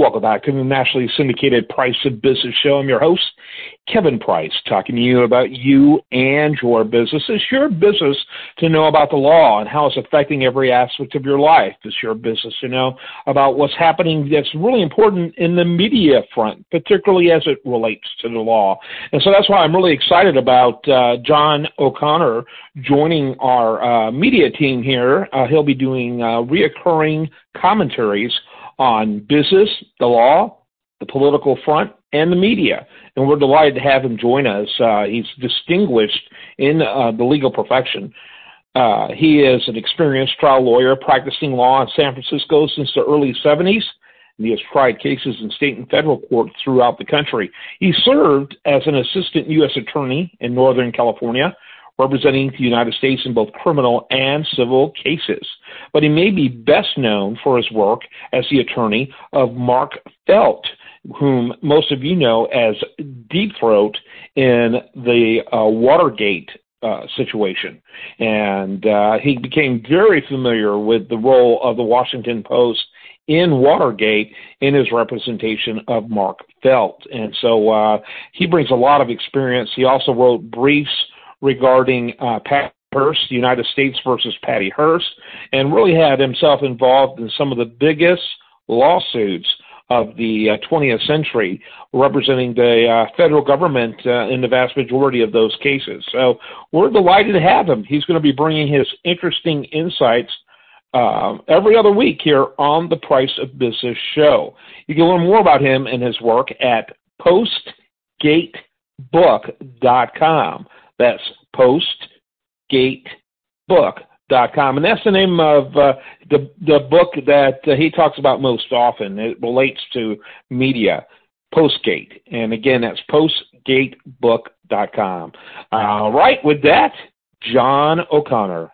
Welcome back to the nationally syndicated Price of Business Show. I'm your host, Kevin Price, talking to you about you and your business. It's your business to know about the law and how it's affecting every aspect of your life. It's your business to know about what's happening that's really important in the media front, particularly as it relates to the law. And so that's why I'm really excited about uh, John O'Connor joining our uh, media team here. Uh, he'll be doing uh, reoccurring commentaries on business, the law, the political front, and the media. And we're delighted to have him join us. Uh, he's distinguished in uh, the legal profession. Uh, he is an experienced trial lawyer practicing law in San Francisco since the early 70s. And he has tried cases in state and federal courts throughout the country. He served as an assistant U.S. attorney in Northern California representing the United States in both criminal and civil cases. But he may be best known for his work as the attorney of Mark Felt, whom most of you know as Deep Throat in the uh, Watergate uh, situation. And uh, he became very familiar with the role of the Washington Post in Watergate in his representation of Mark Felt. And so uh, he brings a lot of experience. He also wrote briefs regarding uh, Pat Hearst, United States versus Patty Hearst, and really had himself involved in some of the biggest lawsuits of the uh, 20th century, representing the uh, federal government uh, in the vast majority of those cases. So we're delighted to have him. He's going to be bringing his interesting insights uh, every other week here on the Price of Business show. You can learn more about him and his work at postgatebook.com. That's postgatebook.com. And that's the name of uh, the, the book that uh, he talks about most often. It relates to media, Postgate. And again, that's postgatebook.com. All right, with that, John O'Connor.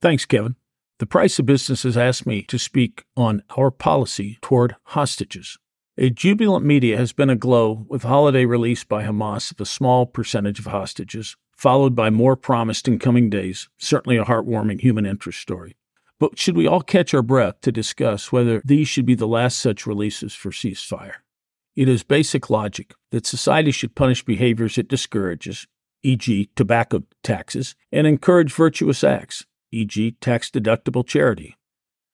Thanks, Kevin. The Price of Business has asked me to speak on our policy toward hostages. A jubilant media has been aglow with holiday release by Hamas of a small percentage of hostages, followed by more promised in coming days, certainly a heartwarming human interest story. But should we all catch our breath to discuss whether these should be the last such releases for ceasefire? It is basic logic that society should punish behaviors it discourages, e.g., tobacco taxes, and encourage virtuous acts, e.g., tax deductible charity.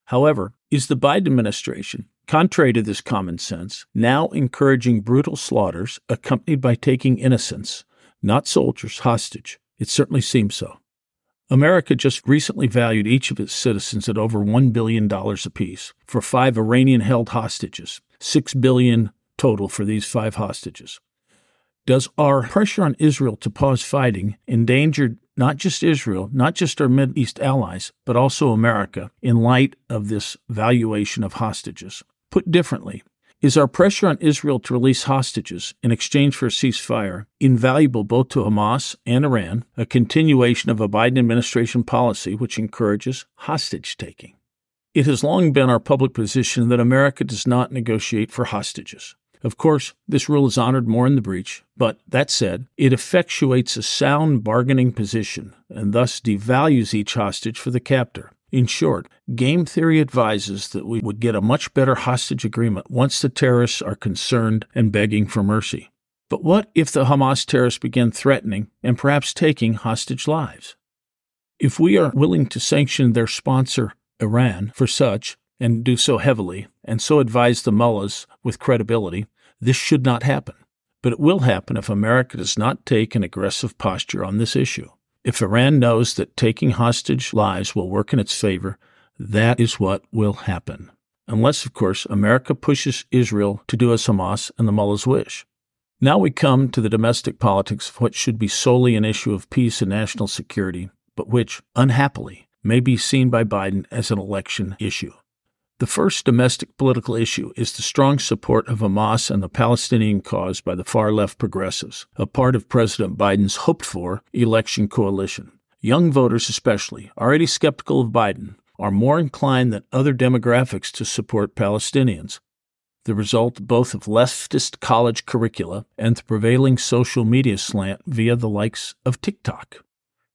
However, is the Biden administration Contrary to this common sense, now encouraging brutal slaughters accompanied by taking innocents, not soldiers, hostage. It certainly seems so. America just recently valued each of its citizens at over $1 billion apiece for five Iranian held hostages, 6 billion total for these five hostages. Does our pressure on Israel to pause fighting endanger not just Israel, not just our Middle East allies, but also America in light of this valuation of hostages? Put differently, is our pressure on Israel to release hostages in exchange for a ceasefire invaluable both to Hamas and Iran, a continuation of a Biden administration policy which encourages hostage taking? It has long been our public position that America does not negotiate for hostages. Of course, this rule is honored more in the breach, but that said, it effectuates a sound bargaining position and thus devalues each hostage for the captor. In short, game theory advises that we would get a much better hostage agreement once the terrorists are concerned and begging for mercy. But what if the Hamas terrorists begin threatening and perhaps taking hostage lives? If we are willing to sanction their sponsor, Iran, for such, and do so heavily, and so advise the mullahs with credibility, this should not happen. But it will happen if America does not take an aggressive posture on this issue. If Iran knows that taking hostage lives will work in its favor, that is what will happen. Unless, of course, America pushes Israel to do as Hamas and the mullahs wish. Now we come to the domestic politics of what should be solely an issue of peace and national security, but which, unhappily, may be seen by Biden as an election issue. The first domestic political issue is the strong support of Hamas and the Palestinian cause by the far left progressives, a part of President Biden's hoped for election coalition. Young voters, especially, already skeptical of Biden, are more inclined than other demographics to support Palestinians. The result both of leftist college curricula and the prevailing social media slant via the likes of TikTok.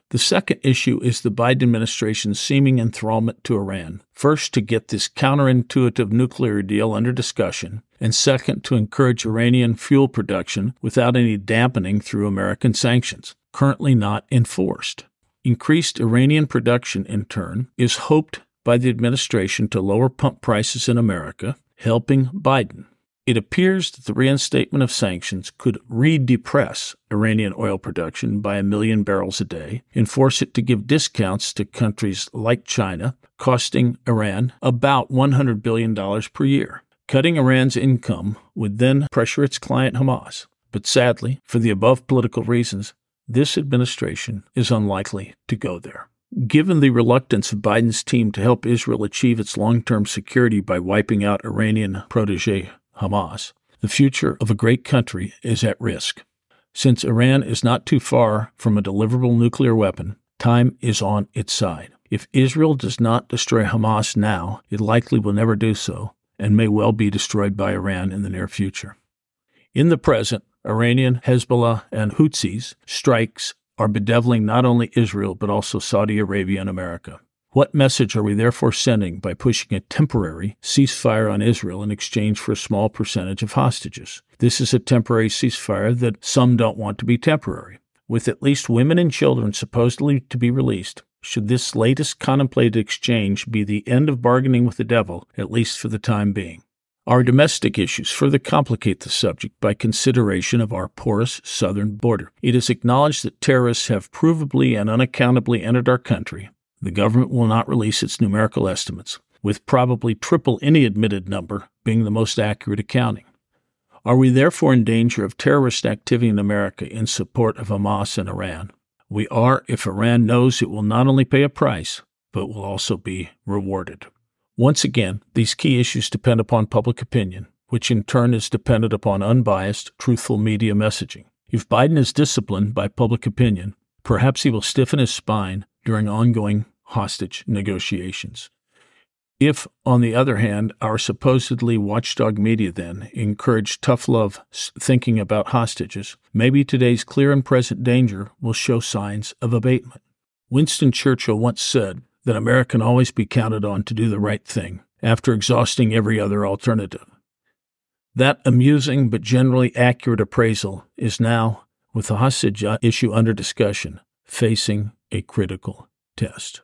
The second issue is the Biden administration's seeming enthrallment to Iran. First, to get this counterintuitive nuclear deal under discussion, and second, to encourage Iranian fuel production without any dampening through American sanctions, currently not enforced. Increased Iranian production, in turn, is hoped by the administration to lower pump prices in America, helping Biden. It appears that the reinstatement of sanctions could re-depress Iranian oil production by a million barrels a day and force it to give discounts to countries like China, costing Iran about $100 billion per year. Cutting Iran's income would then pressure its client Hamas. But sadly, for the above political reasons, this administration is unlikely to go there. Given the reluctance of Biden's team to help Israel achieve its long term security by wiping out Iranian protege Hamas, the future of a great country is at risk. Since Iran is not too far from a deliverable nuclear weapon, time is on its side. If Israel does not destroy Hamas now, it likely will never do so and may well be destroyed by Iran in the near future. In the present, Iranian, Hezbollah, and Houthis strikes are bedeviling not only Israel but also Saudi Arabia and America. What message are we therefore sending by pushing a temporary ceasefire on Israel in exchange for a small percentage of hostages? This is a temporary ceasefire that some don't want to be temporary. With at least women and children supposedly to be released, should this latest contemplated exchange be the end of bargaining with the devil, at least for the time being? Our domestic issues further complicate the subject by consideration of our porous southern border. It is acknowledged that terrorists have provably and unaccountably entered our country, the government will not release its numerical estimates, with probably triple any admitted number being the most accurate accounting. Are we therefore in danger of terrorist activity in America in support of Hamas and Iran? We are if Iran knows it will not only pay a price, but will also be rewarded. Once again, these key issues depend upon public opinion, which in turn is dependent upon unbiased, truthful media messaging. If Biden is disciplined by public opinion, perhaps he will stiffen his spine during ongoing hostage negotiations. If, on the other hand, our supposedly watchdog media then encourage tough love thinking about hostages, maybe today's clear and present danger will show signs of abatement. Winston Churchill once said that America can always be counted on to do the right thing after exhausting every other alternative. That amusing but generally accurate appraisal is now, with the hostage uh, issue under discussion, facing a critical test.